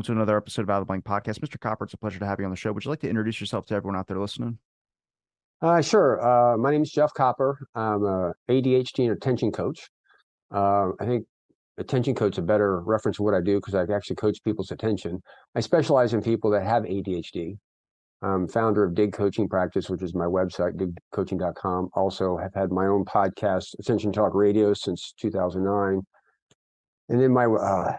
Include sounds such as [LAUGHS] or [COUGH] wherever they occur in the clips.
Welcome to another episode of Out of the Blank Podcast. Mr. Copper, it's a pleasure to have you on the show. Would you like to introduce yourself to everyone out there listening? Uh, sure. Uh, my name is Jeff Copper. I'm a ADHD and attention coach. Uh, I think attention coach is a better reference of what I do because I actually coach people's attention. I specialize in people that have ADHD. I'm founder of Dig Coaching Practice, which is my website, digcoaching.com. Also have had my own podcast, Attention Talk Radio, since 2009. And then my uh,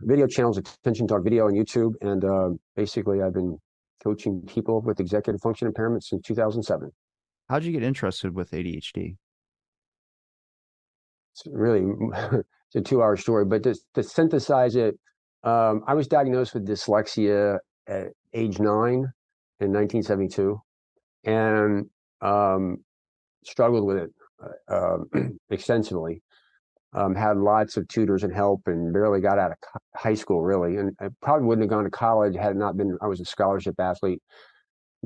video channels, Attention Talk Video on YouTube. And uh, basically, I've been coaching people with executive function impairment since 2007. How did you get interested with ADHD? It's really [LAUGHS] it's a two hour story, but to, to synthesize it, um, I was diagnosed with dyslexia at age nine in 1972 and um, struggled with it uh, [CLEARS THROAT] extensively um, had lots of tutors and help and barely got out of high school really and i probably wouldn't have gone to college had it not been i was a scholarship athlete.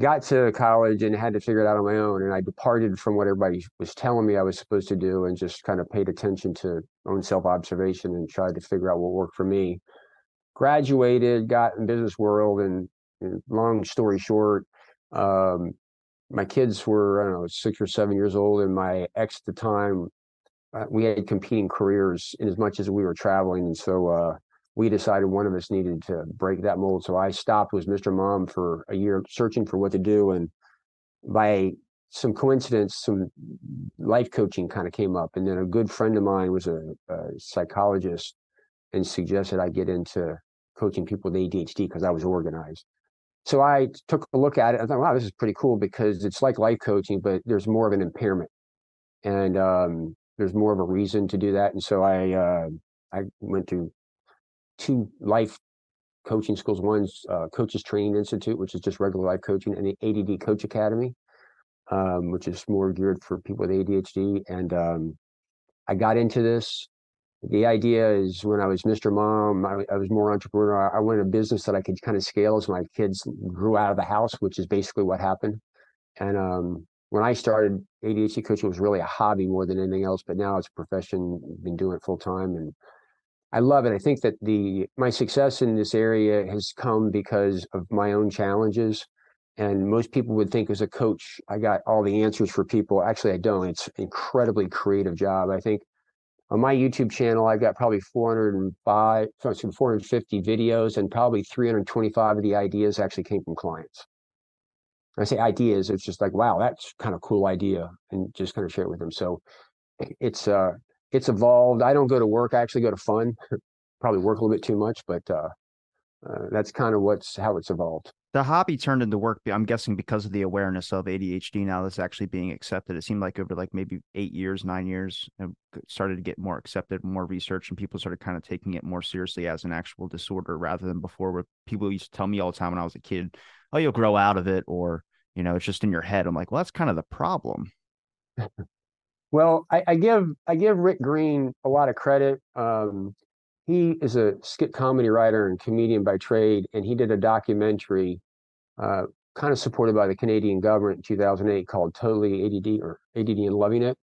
Got to college and had to figure it out on my own and i departed from what everybody was telling me i was supposed to do and just kind of paid attention to own self-observation and tried to figure out what worked for me. Graduated got in business world and, and long story short um, my kids were i don't know six or seven years old and my ex at the time uh, we had competing careers in as much as we were traveling. And so uh, we decided one of us needed to break that mold. So I stopped with Mr. Mom for a year searching for what to do. And by some coincidence, some life coaching kind of came up. And then a good friend of mine was a, a psychologist and suggested I get into coaching people with ADHD because I was organized. So I took a look at it. I thought, wow, this is pretty cool because it's like life coaching, but there's more of an impairment. And um, there's more of a reason to do that. And so I uh, I went to two life coaching schools. One's uh, Coaches Training Institute, which is just regular life coaching, and the ADD Coach Academy, um, which is more geared for people with ADHD. And um, I got into this. The idea is when I was Mr. Mom, I, I was more entrepreneur. I, I wanted a business that I could kind of scale as my kids grew out of the house, which is basically what happened. And um, when I started, ADHD coaching was really a hobby more than anything else, but now it's a profession. I've been doing it full time, and I love it. I think that the my success in this area has come because of my own challenges. And most people would think as a coach, I got all the answers for people. Actually, I don't. It's an incredibly creative job. I think on my YouTube channel, I've got probably 405, 450 videos, and probably 325 of the ideas actually came from clients. I say ideas, it's just like, wow, that's kind of cool idea, and just kind of share it with them. So it's uh it's evolved. I don't go to work, I actually go to fun. [LAUGHS] Probably work a little bit too much, but uh, uh, that's kind of what's how it's evolved. The hobby turned into work. I'm guessing because of the awareness of ADHD now that's actually being accepted. It seemed like over like maybe eight years, nine years, it started to get more accepted, more research, and people started kind of taking it more seriously as an actual disorder rather than before, where people used to tell me all the time when I was a kid, oh, you'll grow out of it, or you know, it's just in your head. I'm like, well, that's kind of the problem. [LAUGHS] well, I, I, give I give Rick Green a lot of credit. Um, he is a skit comedy writer and comedian by trade, and he did a documentary, uh, kind of supported by the Canadian government in 2008 called "Totally ADD" or "ADD and Loving It."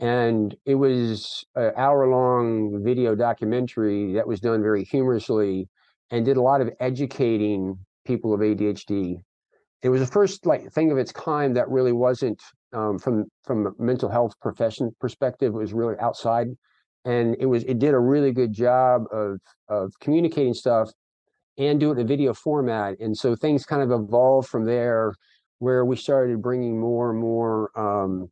And it was an hour long video documentary that was done very humorously and did a lot of educating people of ADHD. It was the first like thing of its kind that really wasn't um, from from a mental health profession perspective. It was really outside, and it was it did a really good job of of communicating stuff and do it in a video format. And so things kind of evolved from there, where we started bringing more and more um,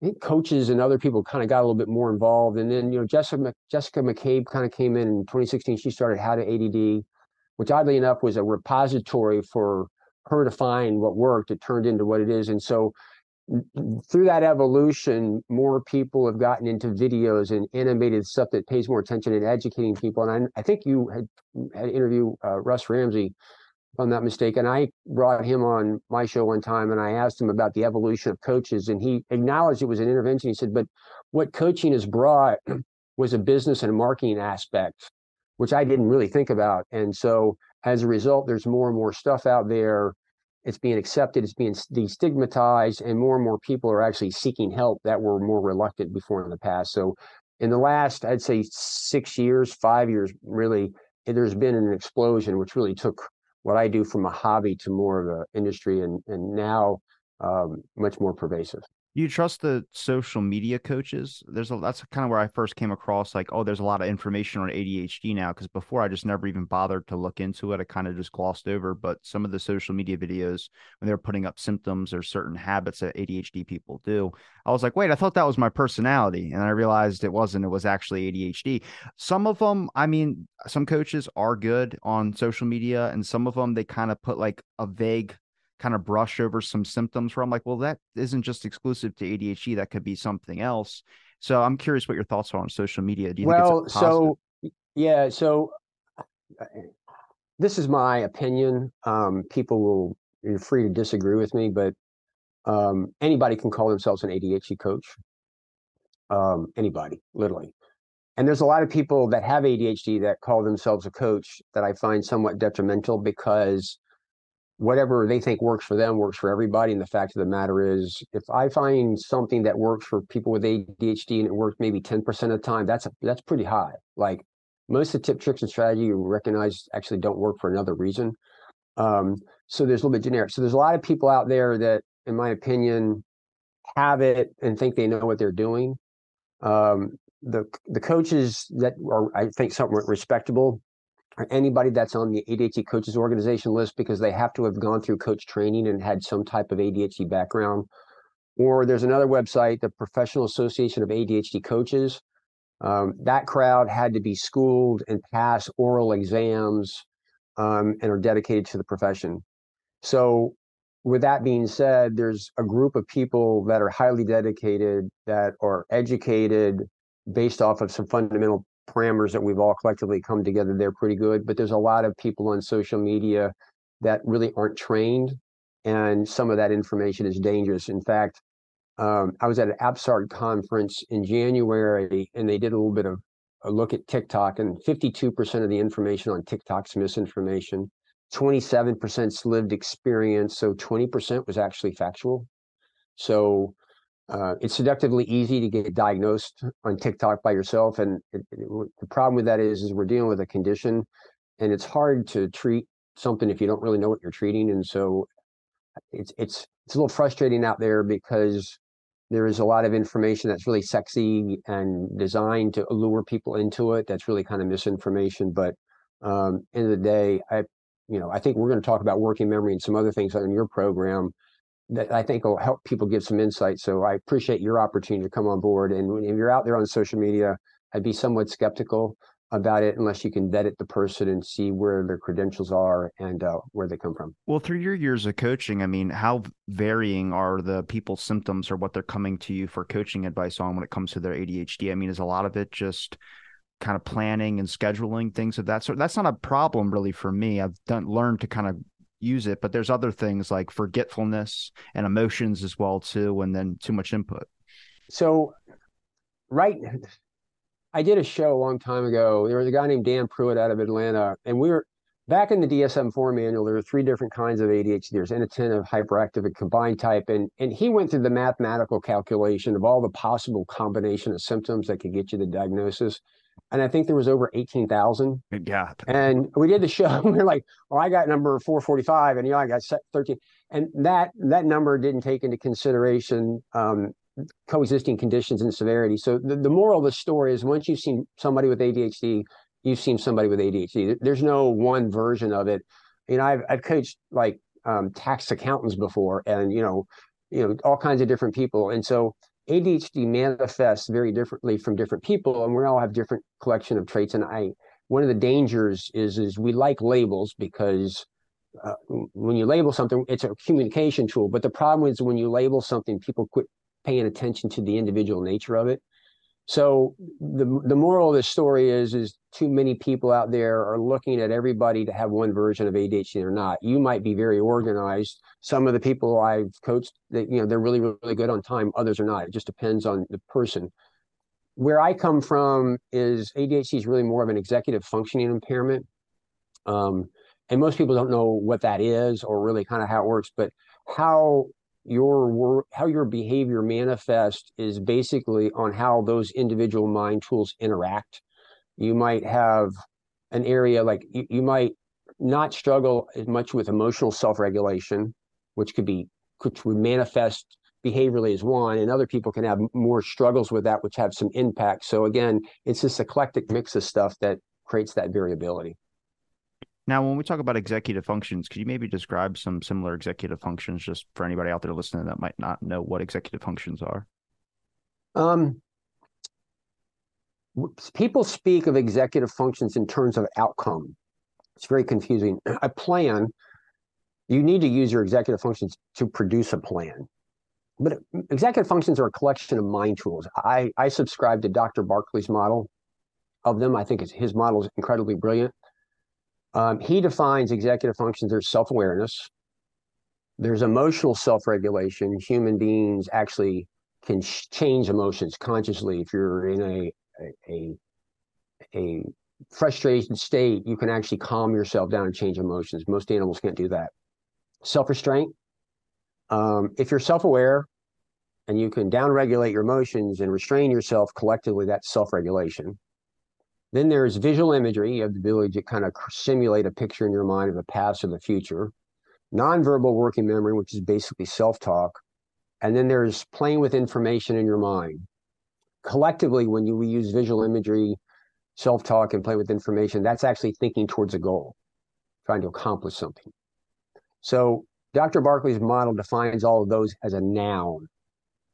I think coaches and other people kind of got a little bit more involved. And then, you know, Jessica, Jessica McCabe kind of came in in 2016. She started How to ADD, which oddly enough was a repository for her to find what worked. It turned into what it is. And so through that evolution, more people have gotten into videos and animated stuff that pays more attention and educating people. And I, I think you had, had interviewed uh, Russ Ramsay if I'm not mistaken. I brought him on my show one time and I asked him about the evolution of coaches, and he acknowledged it was an intervention. He said, But what coaching has brought [CLEARS THROAT] was a business and a marketing aspect, which I didn't really think about. And so as a result, there's more and more stuff out there. It's being accepted, it's being destigmatized, and more and more people are actually seeking help that were more reluctant before in the past. So in the last, I'd say six years, five years, really, there's been an explosion, which really took what I do from a hobby to more of an industry, and and now um, much more pervasive you trust the social media coaches? There's a that's kind of where i first came across like oh there's a lot of information on adhd now because before i just never even bothered to look into it i kind of just glossed over but some of the social media videos when they're putting up symptoms or certain habits that adhd people do i was like wait i thought that was my personality and i realized it wasn't it was actually adhd some of them i mean some coaches are good on social media and some of them they kind of put like a vague kind of brush over some symptoms where I'm like, well, that isn't just exclusive to ADHD. That could be something else. So I'm curious what your thoughts are on social media. Do you well, think so yeah, so uh, this is my opinion. Um, people will you're free to disagree with me, but um, anybody can call themselves an ADHD coach. Um, anybody, literally. And there's a lot of people that have ADHD that call themselves a coach that I find somewhat detrimental because whatever they think works for them works for everybody. And the fact of the matter is, if I find something that works for people with ADHD and it works maybe 10% of the time, that's a, that's pretty high. Like most of the tip tricks and strategy you recognize actually don't work for another reason. Um, so there's a little bit generic. So there's a lot of people out there that, in my opinion, have it and think they know what they're doing. Um, the the coaches that are, I think, somewhat respectable or anybody that's on the ADHD coaches organization list because they have to have gone through coach training and had some type of ADHD background. Or there's another website, the Professional Association of ADHD Coaches. Um, that crowd had to be schooled and pass oral exams um, and are dedicated to the profession. So, with that being said, there's a group of people that are highly dedicated, that are educated based off of some fundamental parameters that we've all collectively come together, they're pretty good. But there's a lot of people on social media that really aren't trained, and some of that information is dangerous. In fact, um, I was at an APSARD conference in January, and they did a little bit of a look at TikTok, and 52% of the information on TikTok's misinformation. 27% lived experience, so 20% was actually factual. So uh, it's seductively easy to get diagnosed on TikTok by yourself, and it, it, the problem with that is, is we're dealing with a condition, and it's hard to treat something if you don't really know what you're treating, and so it's it's it's a little frustrating out there because there is a lot of information that's really sexy and designed to lure people into it. That's really kind of misinformation, but um, end of the day, I you know I think we're going to talk about working memory and some other things on your program that I think will help people give some insight. So I appreciate your opportunity to come on board. And if you're out there on social media, I'd be somewhat skeptical about it unless you can vet it the person and see where their credentials are and uh, where they come from. Well, through your years of coaching, I mean, how varying are the people's symptoms or what they're coming to you for coaching advice on when it comes to their ADHD? I mean, is a lot of it just kind of planning and scheduling things of that sort? That's not a problem really for me. I've done learned to kind of use it but there's other things like forgetfulness and emotions as well too and then too much input. So right i did a show a long time ago. There was a guy named dan pruitt out of atlanta and we were back in the dsm-4 manual there were three different kinds of adhd there's inattentive hyperactive and combined type and and he went through the mathematical calculation of all the possible combination of symptoms that could get you the diagnosis and I think there was over 18,000. Yeah. And we did the show. [LAUGHS] we are like, well, I got number 445 and you know, I got 13. And that, that number didn't take into consideration um, coexisting conditions and severity. So the, the moral of the story is once you've seen somebody with ADHD, you've seen somebody with ADHD. There's no one version of it. You know, I've, I've coached like um, tax accountants before and, you know, you know, all kinds of different people. And so ADHD manifests very differently from different people, and we all have different collection of traits. And I, one of the dangers is, is we like labels because uh, when you label something, it's a communication tool. But the problem is when you label something, people quit paying attention to the individual nature of it. So the the moral of the story is is too many people out there are looking at everybody to have one version of ADHD or not. You might be very organized. Some of the people I've coached that you know they're really really good on time. Others are not. It just depends on the person. Where I come from is ADHD is really more of an executive functioning impairment. Um, and most people don't know what that is or really kind of how it works, but how your how your behavior manifests is basically on how those individual mind tools interact. You might have an area like you, you might not struggle as much with emotional self-regulation, which could be which would manifest behaviorally as one, and other people can have more struggles with that, which have some impact. So again, it's this eclectic mix of stuff that creates that variability. Now, when we talk about executive functions, could you maybe describe some similar executive functions just for anybody out there listening that might not know what executive functions are? Um, people speak of executive functions in terms of outcome. It's very confusing. [CLEARS THROAT] A plan, you need to use your executive functions to produce a plan. But executive functions are a collection of mind tools. I, I subscribe to Dr. Barkley's model of them. I think his model is incredibly brilliant. Um, he defines executive functions as self awareness. There's emotional self regulation. Human beings actually can change emotions consciously. If you're in a, a, a frustration state, you can actually calm yourself down and change emotions. Most animals can't do that. Self restraint. Um, if you're self aware and you can down regulate your emotions and restrain yourself collectively, that's self regulation. Then there's visual imagery. You have the ability to kind of simulate a picture in your mind of the past or the future. Nonverbal working memory, which is basically self talk. And then there's playing with information in your mind. Collectively, when you use visual imagery, self talk, and play with information, that's actually thinking towards a goal, trying to accomplish something. So Dr. Barkley's model defines all of those as a noun.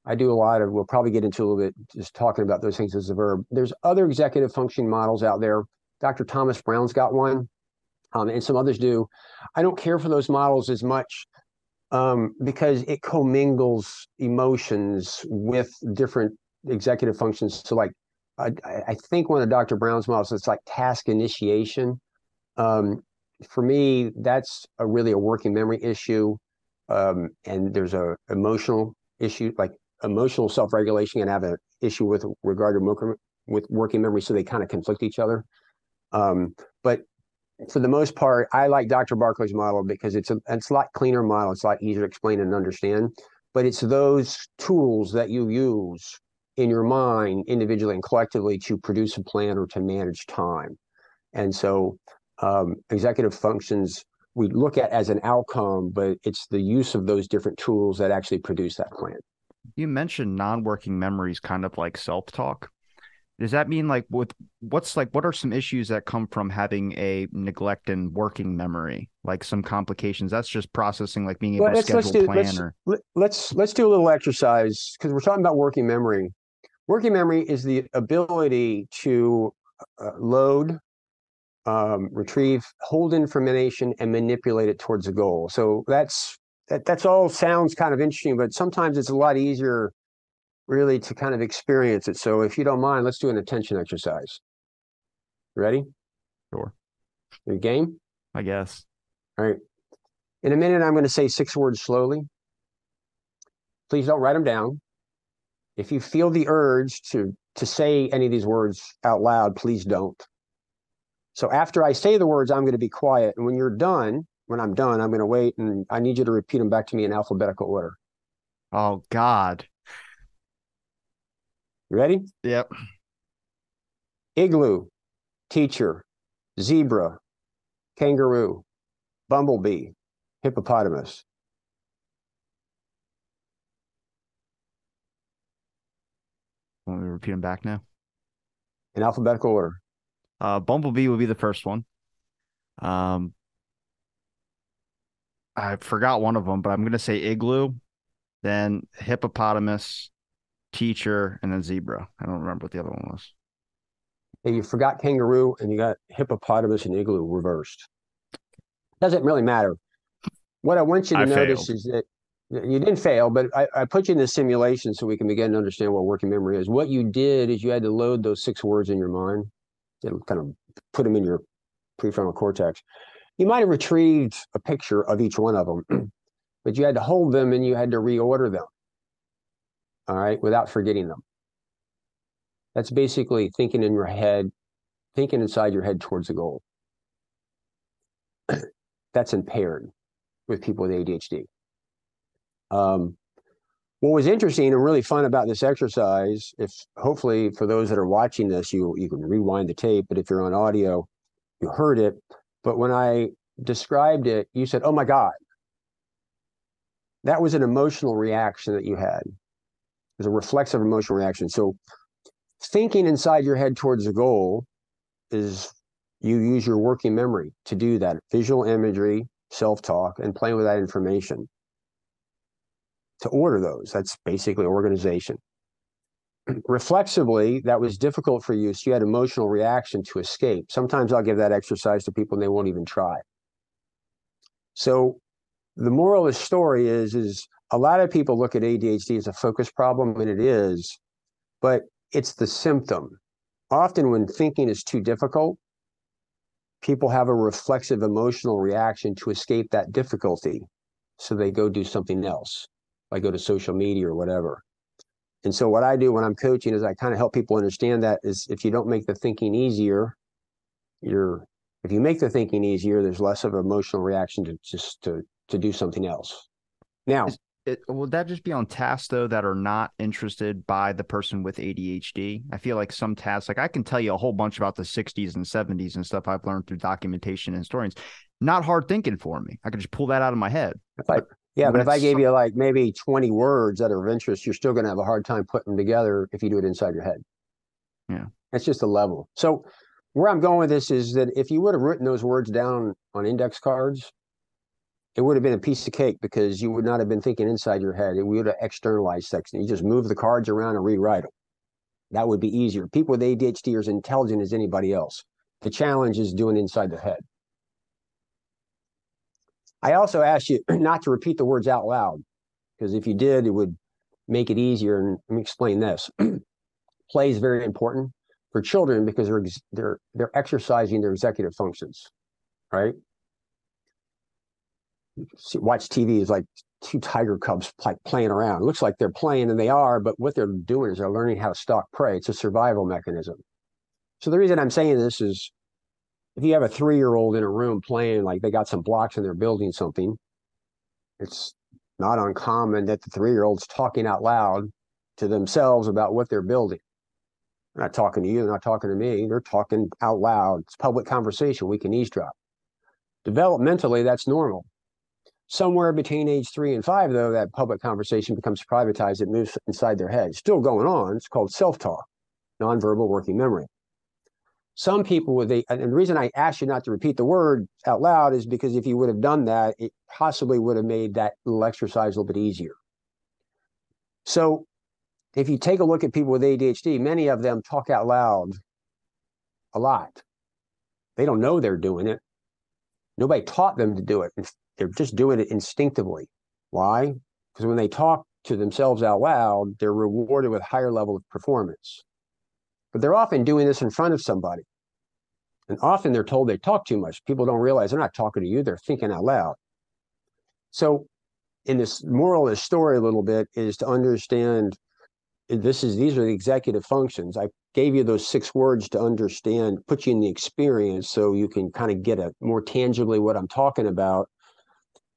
I do a lot of, we'll probably get into a little bit just talking about those things as a verb. There's other executive function models out there. Dr. Thomas Brown's got one, um, and some others do. I don't care for those models as much um, because it commingles emotions with different executive functions. So, like, I, I think one of Dr. Brown's models, it's like task initiation. Um, for me, that's a really a working memory issue. Um, and there's a emotional issue, like emotional self-regulation and have an issue with regard to with working memory, so they kind of conflict each other. Um, but for the most part, I like Dr. Barkley's model because it's a it's a lot cleaner model. It's a lot easier to explain and understand. But it's those tools that you use in your mind individually and collectively to produce a plan or to manage time. And so um, executive functions we look at as an outcome, but it's the use of those different tools that actually produce that plan. You mentioned non-working memories kind of like self-talk. Does that mean like with what's like what are some issues that come from having a neglect in working memory? Like some complications. That's just processing like being able well, to schedule let's do, plan let's, or let's let's do a little exercise because we're talking about working memory. Working memory is the ability to uh, load, um, retrieve, hold information, and manipulate it towards a goal. So that's that that's all sounds kind of interesting, but sometimes it's a lot easier really to kind of experience it. So if you don't mind, let's do an attention exercise. Ready? Sure. Your game? I guess. All right. In a minute, I'm going to say six words slowly. Please don't write them down. If you feel the urge to to say any of these words out loud, please don't. So after I say the words, I'm going to be quiet. And when you're done, when I'm done, I'm going to wait and I need you to repeat them back to me in alphabetical order. Oh, God. You ready? Yep. Igloo, teacher, zebra, kangaroo, bumblebee, hippopotamus. Want me to repeat them back now? In alphabetical order. Uh, bumblebee will be the first one. Um, I forgot one of them, but I'm going to say igloo, then hippopotamus, teacher, and then zebra. I don't remember what the other one was. And you forgot kangaroo and you got hippopotamus and igloo reversed. Doesn't really matter. What I want you to I notice failed. is that you didn't fail, but I, I, put you in the simulation so we can begin to understand what working memory is. What you did is you had to load those six words in your mind, kind of put them in your prefrontal cortex you might have retrieved a picture of each one of them, [CLEARS THROAT] but you had to hold them and you had to reorder them. All right, without forgetting them. That's basically thinking in your head, thinking inside your head towards the goal. [CLEARS THROAT] That's impaired with people with ADHD. Um, what was interesting and really fun about this exercise, if hopefully for those that are watching this, you you can rewind the tape, but if you're on audio, you heard it, but when I described it, you said, "Oh my God." That was an emotional reaction that you had. It was a reflexive emotional reaction. So thinking inside your head towards a goal is you use your working memory to do that visual imagery, self talk, and playing with that information to order those. That's basically organization. [CLEARS THROAT] Reflexively, that was difficult for you. So you had emotional reaction to escape. Sometimes I'll give that exercise to people and they won't even try. So the moral of the story is, is a lot of people look at ADHD as a focus problem, and it is, but it's the symptom. Often when thinking is too difficult, people have a reflexive emotional reaction to escape that difficulty. So they go do something else, like go to social media or whatever. And so what I do when I'm coaching is I kind of help people understand that is if you don't make the thinking easier, you're if you make the thinking easier, there's less of an emotional reaction to just to to do something else. Now, it, would that just be on tasks though that are not interested by the person with ADHD? I feel like some tasks, like I can tell you a whole bunch about the 60s and 70s and stuff I've learned through documentation and stories. Not hard thinking for me. I can just pull that out of my head. If I, yeah, but if I gave you like maybe 20 words that are of interest, you're still going to have a hard time putting them together if you do it inside your head. Yeah. That's just a level. So where I'm going with this is that if you would have written those words down on index cards, it would have been a piece of cake because you would not have been thinking inside your head. We would have externalized section. You just move the cards around and rewrite them. That would be easier. People with ADHD are as intelligent as anybody else. The challenge is doing inside the head. I also asked you [CLEARS THROAT] not to repeat the words out loud because if you did, it would make it easier. And let me explain this. [CLEARS THROAT] Play is very important for children because they're they're they're exercising their executive functions, right? See, watch TV is like two tiger cubs like playing around. It looks like they're playing and they are, but what they're doing is they're learning how to stalk prey. It's a survival mechanism. So the reason I'm saying this is if you have a three year old in a room playing, like they got some blocks and they're building something, it's not uncommon that the three year old's talking out loud to themselves about what they're building. They're not talking to you, they're not talking to me, they're talking out loud. It's public conversation. We can eavesdrop. Developmentally, that's normal. Somewhere between age three and five, though, that public conversation becomes privatized. It moves inside their head. It's still going on. It's called self talk, nonverbal working memory. Some people with a, and the reason I asked you not to repeat the word out loud is because if you would have done that, it possibly would have made that little exercise a little bit easier. So if you take a look at people with ADHD, many of them talk out loud a lot. They don't know they're doing it. Nobody taught them to do it. They're just doing it instinctively. Why? Because when they talk to themselves out loud, they're rewarded with higher level of performance. But they're often doing this in front of somebody. And often they're told they talk too much. People don't realize they're not talking to you, they're thinking out loud. So in this moral of the story a little bit is to understand this is these are the executive functions. I gave you those six words to understand, put you in the experience so you can kind of get a more tangibly what I'm talking about.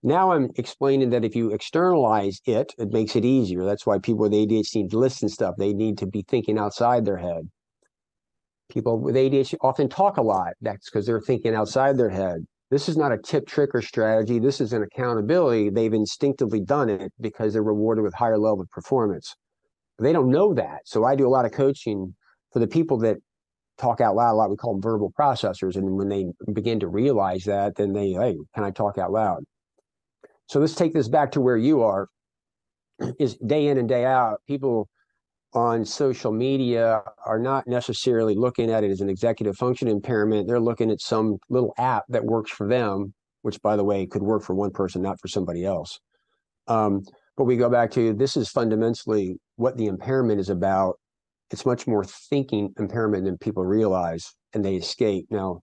Now I'm explaining that if you externalize it, it makes it easier. That's why people with ADHD need to listen stuff. They need to be thinking outside their head. People with ADHD often talk a lot. That's because they're thinking outside their head. This is not a tip, trick, or strategy. This is an accountability. They've instinctively done it because they're rewarded with higher level of performance. They don't know that. So I do a lot of coaching for the people that talk out loud a lot. We call them verbal processors. And when they begin to realize that, then they, hey, can I talk out loud? So let's take this back to where you are. Is day in and day out, people on social media are not necessarily looking at it as an executive function impairment. They're looking at some little app that works for them, which, by the way, could work for one person, not for somebody else. Um, but we go back to this is fundamentally what the impairment is about. It's much more thinking impairment than people realize, and they escape. Now,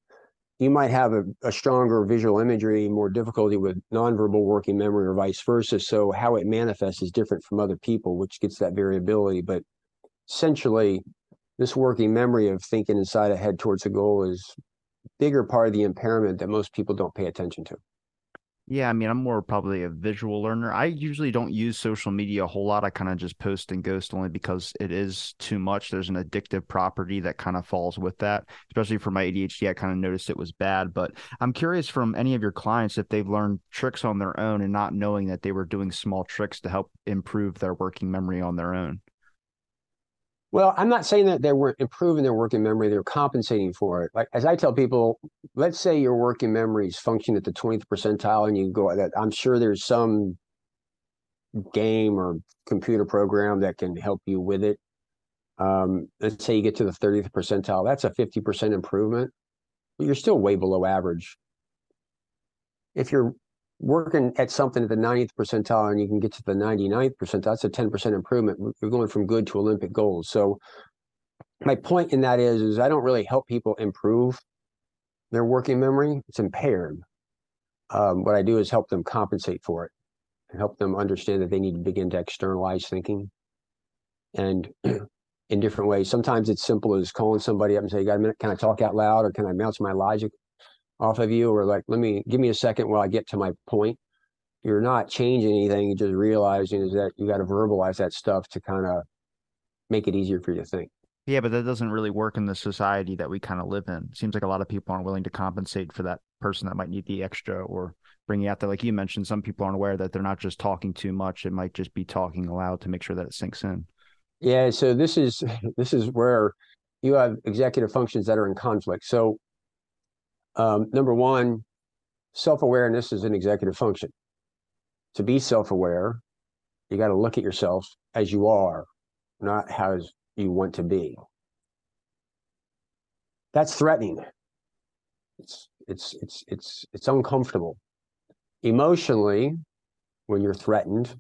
you might have a, a stronger visual imagery, more difficulty with nonverbal working memory, or vice versa. So, how it manifests is different from other people, which gets that variability. But essentially, this working memory of thinking inside a head towards a goal is bigger part of the impairment that most people don't pay attention to. Yeah, I mean, I'm more probably a visual learner. I usually don't use social media a whole lot. I kind of just post and ghost only because it is too much. There's an addictive property that kind of falls with that, especially for my ADHD. I kind of noticed it was bad. But I'm curious from any of your clients if they've learned tricks on their own and not knowing that they were doing small tricks to help improve their working memory on their own. Well, I'm not saying that they were improving their working memory, they're compensating for it. Like as I tell people, let's say your working memory is function at the 20th percentile and you go that I'm sure there's some game or computer program that can help you with it. Um, let's say you get to the 30th percentile, that's a 50% improvement, but you're still way below average. If you're working at something at the 90th percentile and you can get to the 99th percentile, that's a 10% improvement. You're going from good to Olympic gold. So my point in that is, is I don't really help people improve their working memory. It's impaired. Um, what I do is help them compensate for it and help them understand that they need to begin to externalize thinking and [CLEARS THROAT] in different ways. Sometimes it's simple as calling somebody up and say, you got a minute, can I talk out loud or can I bounce my logic off of you or like let me give me a second while i get to my point. You're not changing anything you're just realizing is that you got to verbalize that stuff to kind of make it easier for you to think. Yeah but that doesn't really work in the society that we kind of live in. Seems like a lot of people aren't willing to compensate for that person that might need the extra or bringing out that like you mentioned some people aren't aware that they're not just talking too much. It might just be talking aloud to make sure that it sinks in. Yeah so this is [LAUGHS] this is where you have executive functions that are in conflict. So um, number one, self awareness is an executive function. To be self aware, you got to look at yourself as you are, not how you want to be. That's threatening. It's it's it's it's it's uncomfortable. Emotionally, when you're threatened,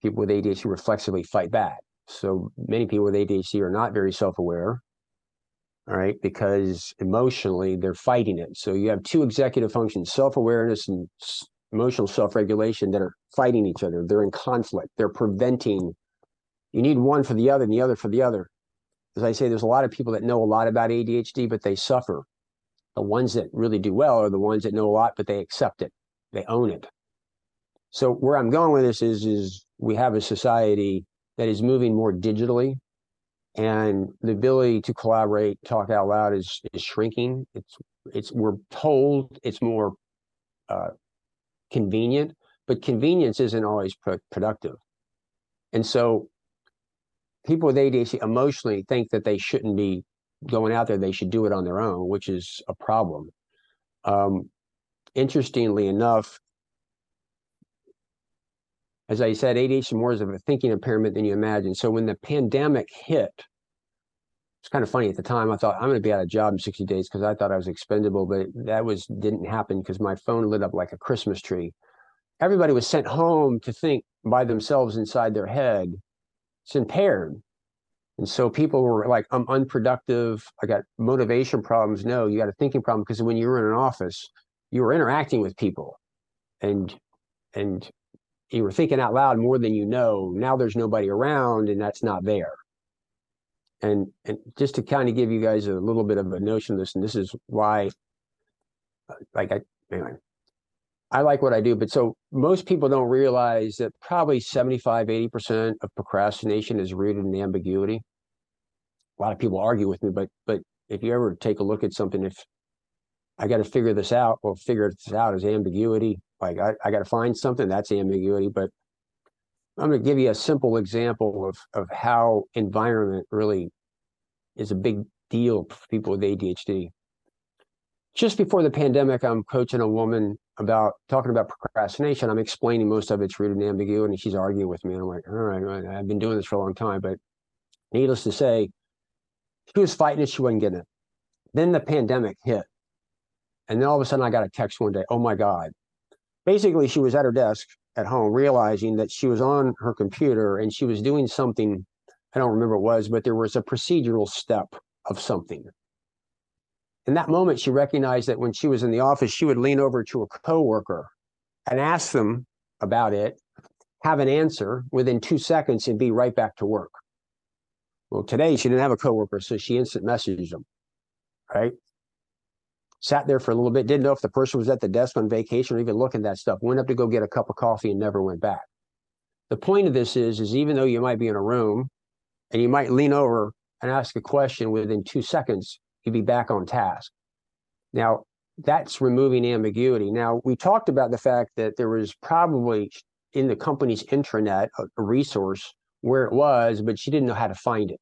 people with ADHD reflexively fight back. So many people with ADHD are not very self-aware all right because emotionally they're fighting it. So you have two executive functions self-awareness and emotional self-regulation that are fighting each other. They're in conflict. They're preventing. You need one for the other and the other for the other. As i say there's a lot of people that know a lot about adhd but they suffer. The ones that really do well are the ones that know a lot but they accept it. They own it. So where i'm going with this is is we have a society that is moving more digitally and the ability to collaborate, talk out loud is is shrinking. It's it's we're told it's more uh, convenient, but convenience isn't always pro- productive. And so, people with ADHD emotionally think that they shouldn't be going out there; they should do it on their own, which is a problem. Um, interestingly enough, as I said, ADHD more is of a thinking impairment than you imagine. So when the pandemic hit, it's kind of funny at the time. I thought I'm going to be out of job in 60 days because I thought I was expendable, but that was didn't happen because my phone lit up like a Christmas tree. Everybody was sent home to think by themselves inside their head. It's impaired. And so people were like, I'm unproductive. I got motivation problems. No, you got a thinking problem because when you were in an office, you were interacting with people and and you were thinking out loud more than you know. Now there's nobody around and that's not there. And and just to kind of give you guys a little bit of a notion of this, and this is why uh, like I anyway, I like what I do, but so most people don't realize that probably 75, 80% of procrastination is rooted in ambiguity. A lot of people argue with me, but but if you ever take a look at something, if I got to figure this out. Well, figure this out is ambiguity. Like I, I got to find something that's ambiguity. But I'm going to give you a simple example of of how environment really is a big deal for people with ADHD. Just before the pandemic, I'm coaching a woman about talking about procrastination. I'm explaining most of it's rooted in ambiguity, and she's arguing with me. And I'm like, all right, I've been doing this for a long time, but needless to say, she was fighting it. She wasn't getting it. Then the pandemic hit. And then all of a sudden I got a text one day, oh my God. Basically, she was at her desk at home realizing that she was on her computer and she was doing something, I don't remember what it was, but there was a procedural step of something. In that moment, she recognized that when she was in the office, she would lean over to a coworker and ask them about it, have an answer within two seconds, and be right back to work. Well, today she didn't have a coworker, so she instant messaged them, right? Sat there for a little bit, didn't know if the person was at the desk on vacation or even looking at that stuff, went up to go get a cup of coffee and never went back. The point of this is, is even though you might be in a room and you might lean over and ask a question within two seconds, you'd be back on task. Now, that's removing ambiguity. Now, we talked about the fact that there was probably in the company's intranet a, a resource where it was, but she didn't know how to find it.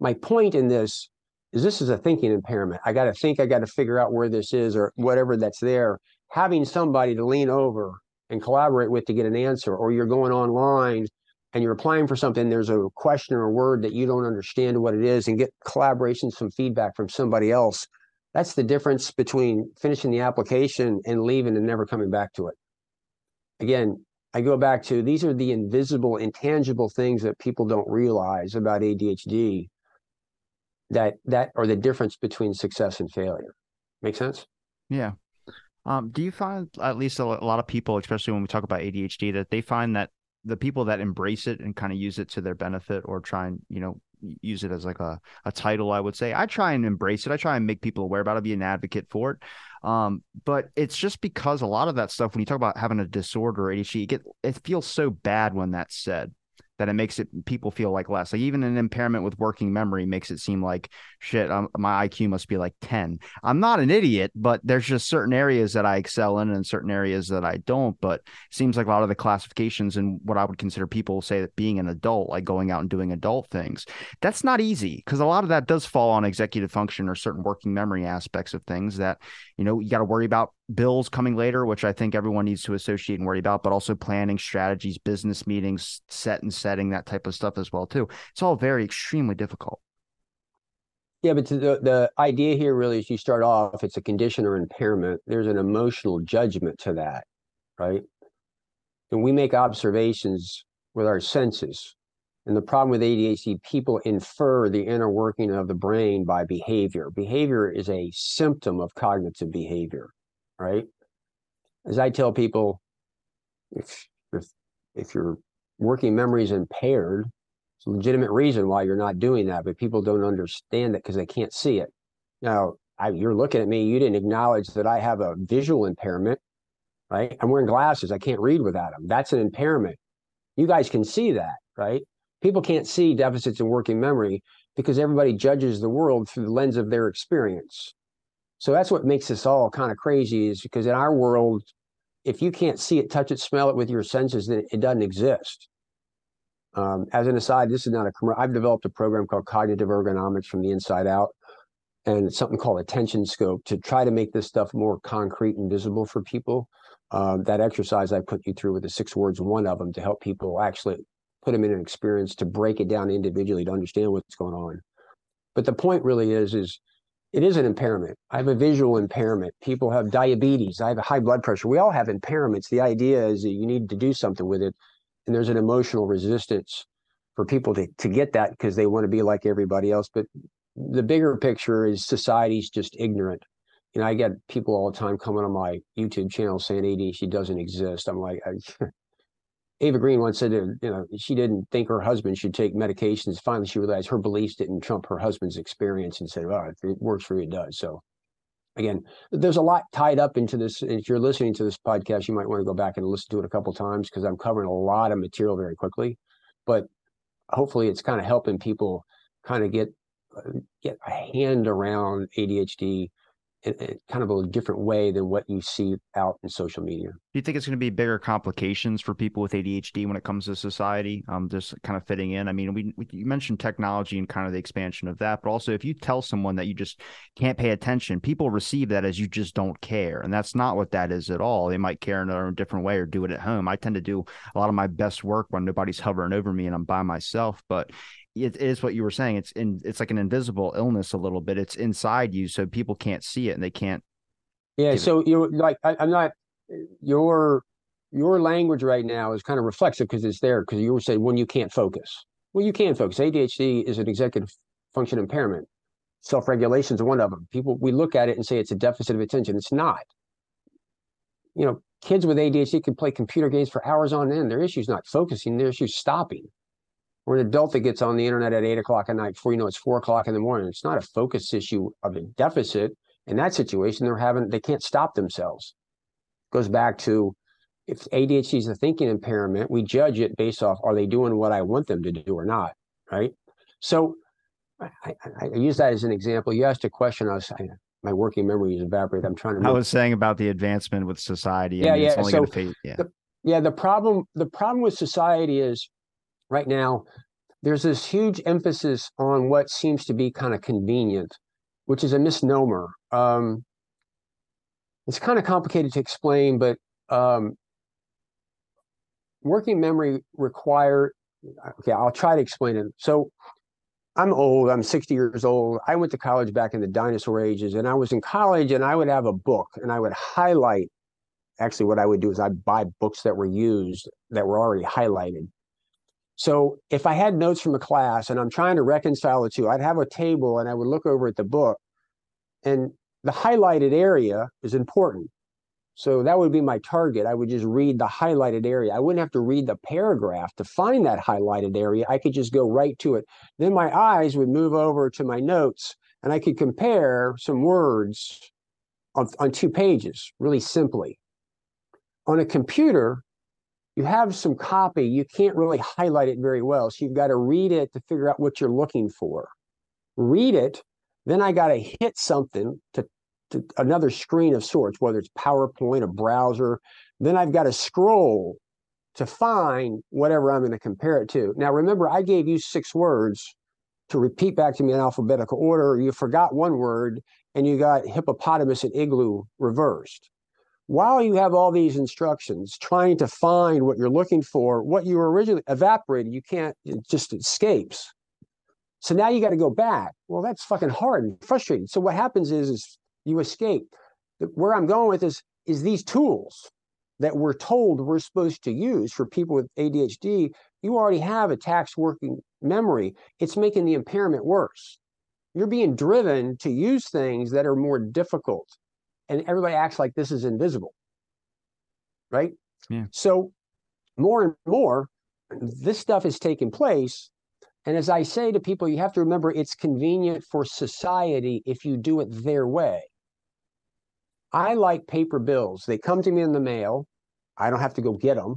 My point in this is this is a thinking impairment. I got to think, I got to figure out where this is or whatever that's there. Having somebody to lean over and collaborate with to get an answer, or you're going online and you're applying for something, there's a question or a word that you don't understand what it is, and get collaboration, some feedback from somebody else. That's the difference between finishing the application and leaving and never coming back to it. Again, I go back to these are the invisible, intangible things that people don't realize about ADHD that that are the difference between success and failure. Make sense? Yeah. Um, do you find at least a, lot of people, especially when we talk about ADHD, that they find that the people that embrace it and kind of use it to their benefit or try and you know use it as like a, a title i would say i try and embrace it i try and make people aware about it be an advocate for it um, but it's just because a lot of that stuff when you talk about having a disorder or adhd get it feels so bad when that's said that it makes it people feel like less. Like even an impairment with working memory makes it seem like shit. My IQ must be like ten. I'm not an idiot, but there's just certain areas that I excel in and certain areas that I don't. But it seems like a lot of the classifications and what I would consider people say that being an adult, like going out and doing adult things, that's not easy because a lot of that does fall on executive function or certain working memory aspects of things that you know you got to worry about bills coming later, which I think everyone needs to associate and worry about, but also planning strategies, business meetings, set and setting, that type of stuff as well too. It's all very extremely difficult. Yeah, but the the idea here really is you start off, it's a condition or impairment. There's an emotional judgment to that, right? And we make observations with our senses. And the problem with ADHD, people infer the inner working of the brain by behavior. Behavior is a symptom of cognitive behavior right? As I tell people, if if if your working memory is impaired, it's a legitimate reason why you're not doing that, but people don't understand it because they can't see it. Now, I, you're looking at me, you didn't acknowledge that I have a visual impairment, right? I'm wearing glasses, I can't read without them. That's an impairment. You guys can see that, right? People can't see deficits in working memory because everybody judges the world through the lens of their experience. So that's what makes this all kind of crazy is because in our world, if you can't see it, touch it, smell it with your senses, then it doesn't exist. Um, as an aside, this is not a commercial. I've developed a program called Cognitive Ergonomics from the inside out, and something called attention scope to try to make this stuff more concrete and visible for people. Uh, that exercise I put you through with the six words, one of them to help people actually put them in an experience to break it down individually to understand what's going on. But the point really is, is it is an impairment. I have a visual impairment. People have diabetes. I have a high blood pressure. We all have impairments. The idea is that you need to do something with it. And there's an emotional resistance for people to, to get that because they want to be like everybody else. But the bigger picture is society's just ignorant. You know, I get people all the time coming on my YouTube channel saying ADHD doesn't exist. I'm like, I, [LAUGHS] Ava Green once said, you know, she didn't think her husband should take medications. Finally, she realized her beliefs didn't trump her husband's experience and said, well, if it works for you, it does. So again, there's a lot tied up into this. If you're listening to this podcast, you might want to go back and listen to it a couple times because I'm covering a lot of material very quickly. But hopefully it's kind of helping people kind of get uh, get a hand around ADHD in, in kind of a different way than what you see out in social media. Do you think it's going to be bigger complications for people with ADHD when it comes to society? Um, just kind of fitting in. I mean, we, we you mentioned technology and kind of the expansion of that, but also if you tell someone that you just can't pay attention, people receive that as you just don't care, and that's not what that is at all. They might care in a different way or do it at home. I tend to do a lot of my best work when nobody's hovering over me and I'm by myself, but it is what you were saying. It's in it's like an invisible illness a little bit. It's inside you, so people can't see it and they can't. Yeah. So you're like I, I'm not your your language right now is kind of reflexive because it's there because you were saying when you can't focus. Well, you can focus. ADHD is an executive function impairment. Self-regulation is one of them. People we look at it and say it's a deficit of attention. It's not. You know, kids with ADHD can play computer games for hours on end. Their issue is not focusing. Their issue is stopping or an adult that gets on the internet at eight o'clock at night before you know it's four o'clock in the morning. It's not a focus issue of a deficit. In that situation, they're having they can't stop themselves. Goes back to if ADHD is a thinking impairment, we judge it based off are they doing what I want them to do or not, right? So I, I, I use that as an example. You asked a question. I was I, my working memory is evaporated. I'm trying to. I was saying about the advancement with society. Yeah, yeah. So fade, yeah. The, yeah, the problem the problem with society is right now there's this huge emphasis on what seems to be kind of convenient, which is a misnomer. Um, it's kind of complicated to explain, but um, working memory require. Okay, I'll try to explain it. So I'm old. I'm 60 years old. I went to college back in the dinosaur ages, and I was in college, and I would have a book, and I would highlight. Actually, what I would do is I'd buy books that were used that were already highlighted. So if I had notes from a class and I'm trying to reconcile the two, I'd have a table and I would look over at the book, and the highlighted area is important. So that would be my target. I would just read the highlighted area. I wouldn't have to read the paragraph to find that highlighted area. I could just go right to it. Then my eyes would move over to my notes and I could compare some words on, on two pages really simply. On a computer, you have some copy, you can't really highlight it very well. So you've got to read it to figure out what you're looking for. Read it, then I got to hit something to to another screen of sorts, whether it's PowerPoint, a browser. Then I've got to scroll to find whatever I'm going to compare it to. Now, remember, I gave you six words to repeat back to me in alphabetical order. You forgot one word and you got hippopotamus and igloo reversed. While you have all these instructions trying to find what you're looking for, what you were originally evaporated, you can't, it just escapes. So now you got to go back. Well, that's fucking hard and frustrating. So what happens is, is you escape. Where I'm going with this is these tools that we're told we're supposed to use for people with ADHD. You already have a tax working memory. It's making the impairment worse. You're being driven to use things that are more difficult. And everybody acts like this is invisible. Right? Yeah. So more and more, this stuff is taking place. And as I say to people, you have to remember it's convenient for society if you do it their way. I like paper bills. They come to me in the mail. I don't have to go get them.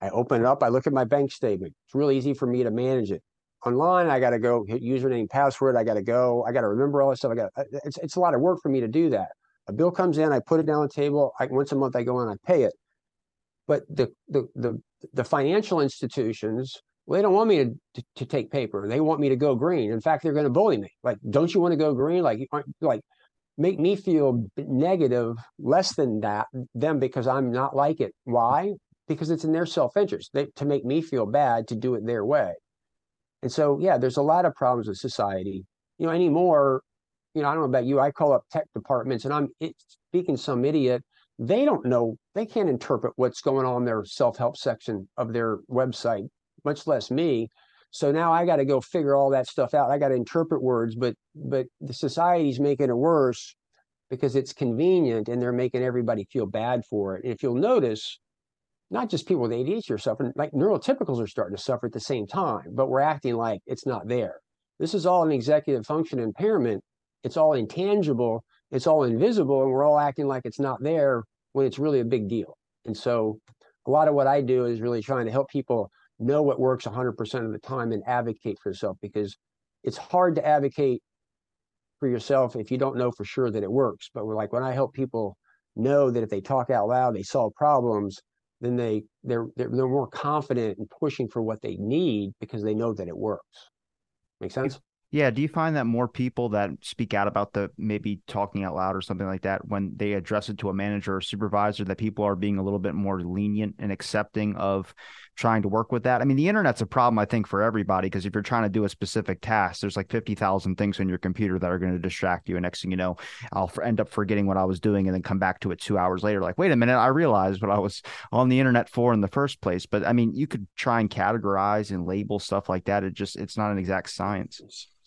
I open it up. I look at my bank statement. It's really easy for me to manage it. Online, I got to go hit username, password. I got to go. I got to remember all this stuff. I got. Uh, it's it's a lot of work for me to do that. A bill comes in. I put it down on the table. I, once a month, I go in. I pay it. But the the the the financial institutions, well, they don't want me to, to, to take paper. They want me to go green. In fact, they're going to bully me. Like, don't you want to go green? Like, like make me feel negative less than that them because I'm not like it. Why? Because it's in their self-interest they, to make me feel bad to do it their way. And so, yeah, there's a lot of problems with society. You know, anymore, you know, I don't know about you. I call up tech departments and I'm speaking some idiot. They don't know, they can't interpret what's going on their self-help section of their website, much less me. So now I got to go figure all that stuff out. I got to interpret words, but but the society's making it worse because it's convenient and they're making everybody feel bad for it. And if you'll notice, not just people with ADHD are suffering, like neurotypicals are starting to suffer at the same time, but we're acting like it's not there. This is all an executive function impairment. It's all intangible, it's all invisible, and we're all acting like it's not there when it's really a big deal. And so a lot of what I do is really trying to help people know what works 100% of the time and advocate for yourself because it's hard to advocate for yourself if you don't know for sure that it works. But we're like when I help people know that if they talk out loud, they solve problems, then they they're they're, they're more confident in pushing for what they need because they know that it works. Make sense? Yeah. Do you find that more people that speak out about the maybe talking out loud or something like that, when they address it to a manager or supervisor, that people are being a little bit more lenient and accepting of trying to work with that. I mean, the internet's a problem, I think, for everybody because if you're trying to do a specific task, there's like 50,000 things on your computer that are going to distract you. And next thing you know, I'll end up forgetting what I was doing and then come back to it two hours later, like, wait a minute, I realized what I was on the internet for in the first place. But I mean, you could try and categorize and label stuff like that. It just, it's not an exact science.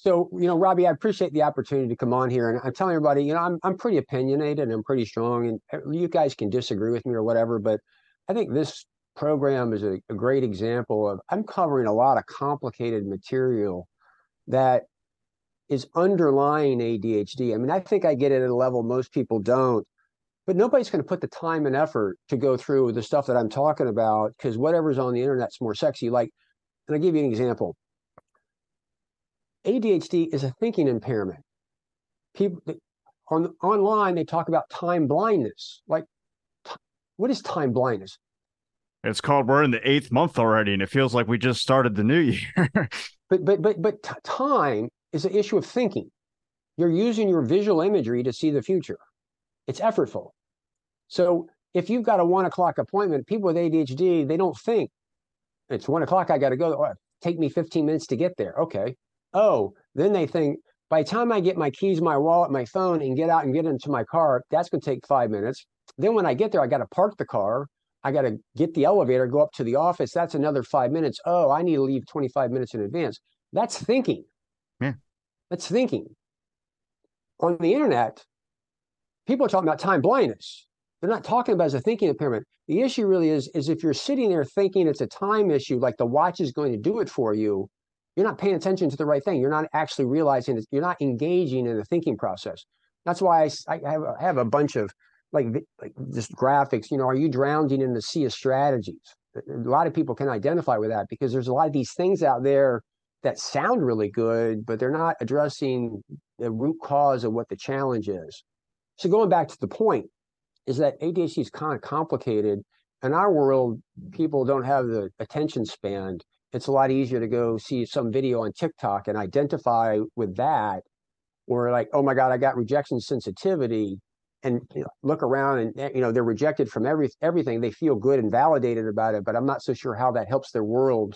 So, you know, Robbie, I appreciate the opportunity to come on here. And I'm telling everybody, you know, I'm, I'm pretty opinionated and I'm pretty strong. And uh, you guys can disagree with me or whatever. But I think this program is a, a great example of I'm covering a lot of complicated material that is underlying ADHD. I mean, I think I get it at a level most people don't, but nobody's going to put the time and effort to go through the stuff that I'm talking about because whatever's on the internet's more sexy. Like, and I'll give you an example. ADHD is a thinking impairment. People on online they talk about time blindness. Like, t- what is time blindness? It's called we're in the eighth month already, and it feels like we just started the new [LAUGHS] year. but but but but time is an issue of thinking. You're using your visual imagery to see the future. It's effortful. So if you've got a one o'clock appointment, people with ADHD they don't think it's one o'clock. I got to go. Oh, take me 15 minutes to get there. Okay. Oh, then they think by the time I get my keys, my wallet, my phone, and get out and get into my car, that's going to take five minutes. Then when I get there, I got to park the car. I got to get the elevator, go up to the office. That's another five minutes. Oh, I need to leave 25 minutes in advance. That's thinking. Yeah. That's thinking. On the internet, people are talking about time blindness. They're not talking about as a thinking impairment. The issue really is, is if you're sitting there thinking it's a time issue, like the watch is going to do it for you, you're not paying attention to the right thing. You're not actually realizing it. You're not engaging in the thinking process. That's why I, I, have, I have a bunch of like, like just graphics. You know, are you drowning in the sea of strategies? A lot of people can identify with that because there's a lot of these things out there that sound really good, but they're not addressing the root cause of what the challenge is. So going back to the point, is that ADHD is kind of complicated. In our world, people don't have the attention span it's a lot easier to go see some video on TikTok and identify with that, or like, oh my God, I got rejection sensitivity, and you know, look around and eh, you know they're rejected from every everything. They feel good and validated about it, but I'm not so sure how that helps their world,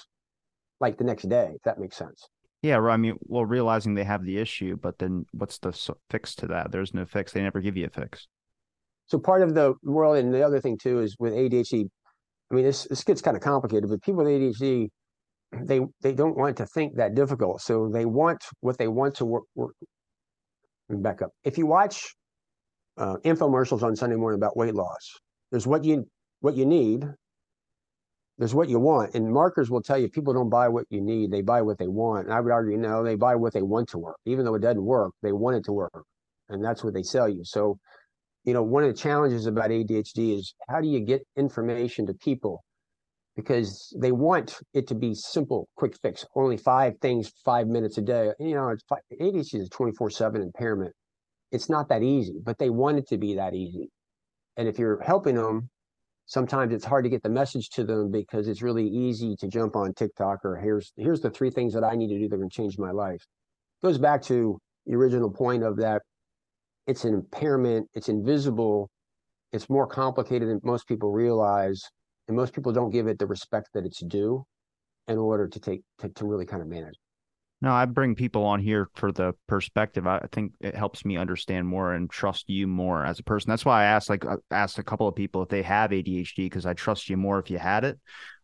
like the next day. If that makes sense. Yeah, I mean, well, realizing they have the issue, but then what's the fix to that? There's no fix. They never give you a fix. So part of the world, and the other thing too, is with ADHD. I mean, this this gets kind of complicated, but people with ADHD, they they don't want to think that difficult. So they want what they want to work. work. Back up. If you watch uh, infomercials on Sunday morning about weight loss, there's what you what you need. There's what you want, and markers will tell you people don't buy what you need; they buy what they want. And I would argue, no, they buy what they want to work, even though it doesn't work. They want it to work, and that's what they sell you. So, you know, one of the challenges about ADHD is how do you get information to people because they want it to be simple, quick fix. Only five things, five minutes a day. You know, it's ADHD is a 24 7 impairment. It's not that easy, but they want it to be that easy. And if you're helping them, sometimes it's hard to get the message to them because it's really easy to jump on TikTok or here's here's the three things that I need to do that are going to change my life. Goes back to the original point of that it's an impairment, it's invisible, it's more complicated than most people realize and most people don't give it the respect that it's due in order to take to, to really kind of manage no i bring people on here for the perspective. I think it helps me understand more and trust you more as a person. That's why i asked like I asked a couple of people if they have adhd because i trust you more if you had it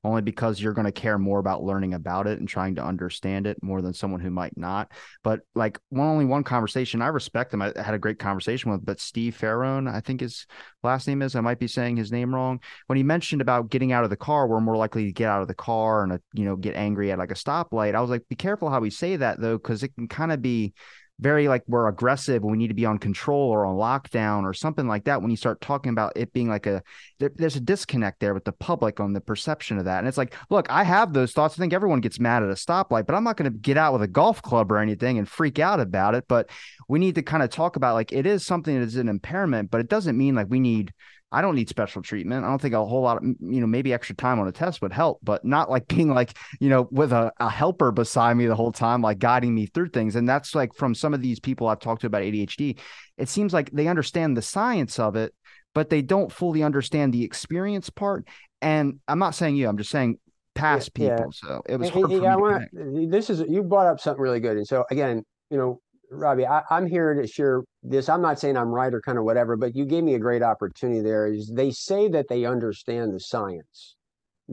only because you're going to care more about learning about it and trying to understand it more than someone who might not. But like one only one conversation, I respect him. I had a great conversation with, but Steve Faraone, I think his last name is. I might be saying his name wrong. When he mentioned about getting out of the car, we're more likely to get out of the car and uh, you know get angry at like a stoplight. I was like, be careful how we say that though, because it can kind of be very like we're aggressive we need to be on control or on lockdown or something like that when you start talking about it being like a there, there's a disconnect there with the public on the perception of that. And it's like look i have those thoughts. I think everyone gets mad at a stoplight but i'm not going to get out with a golf club or anything and freak out about it. But we need to kind of talk about like it is something that is an impairment but it doesn't mean like we need I don't need special treatment. I don't think a whole lot of, you know, maybe extra time on a test would help, but not like being like, you know, with a, a helper beside me the whole time, like guiding me through things. And that's like from some of these people I've talked to about ADHD, it seems like they understand the science of it, but they don't fully understand the experience part. And I'm not saying you, I'm just saying past yeah, people. Yeah. So it was hard yeah, I want this is you brought up something really good. And so again, you know, Robbie, I, am here to share this. I'm not saying I'm right or kind of whatever, but you gave me a great opportunity there. Is they say that they understand the science.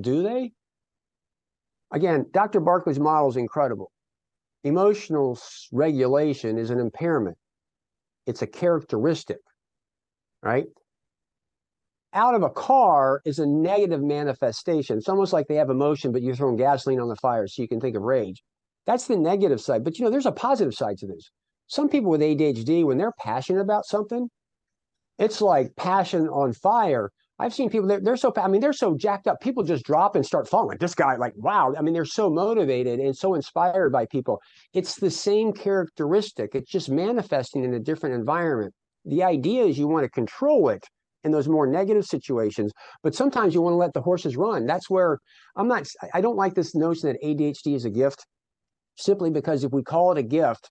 Do they? Again, Dr. Barkley's model is incredible. Emotional regulation is an impairment. It's a characteristic, right? Out of a car is a negative manifestation. It's almost like they have emotion, but you're throwing gasoline on the fire so you can think of rage. That's the negative side. But you know, there's a positive side to this some people with ADHD, when they're passionate about something, it's like passion on fire. I've seen people, they're, so, I mean, they're so jacked up. People just drop and start falling. This guy, like, wow. I mean, they're so motivated and so inspired by people. It's the same characteristic. It's just manifesting in a different environment. The idea is you want to control it in those more negative situations, but sometimes you want to let the horses run. That's where I'm not, I don't like this notion that ADHD is a gift simply because if we call it a gift,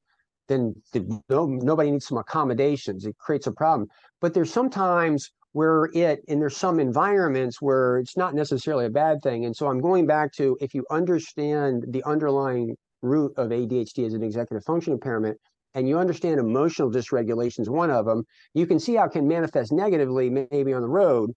then the, no, nobody needs some accommodations. It creates a problem. But there's sometimes where it, and there's some environments where it's not necessarily a bad thing. And so I'm going back to if you understand the underlying root of ADHD as an executive function impairment, and you understand emotional dysregulation is one of them, you can see how it can manifest negatively maybe on the road.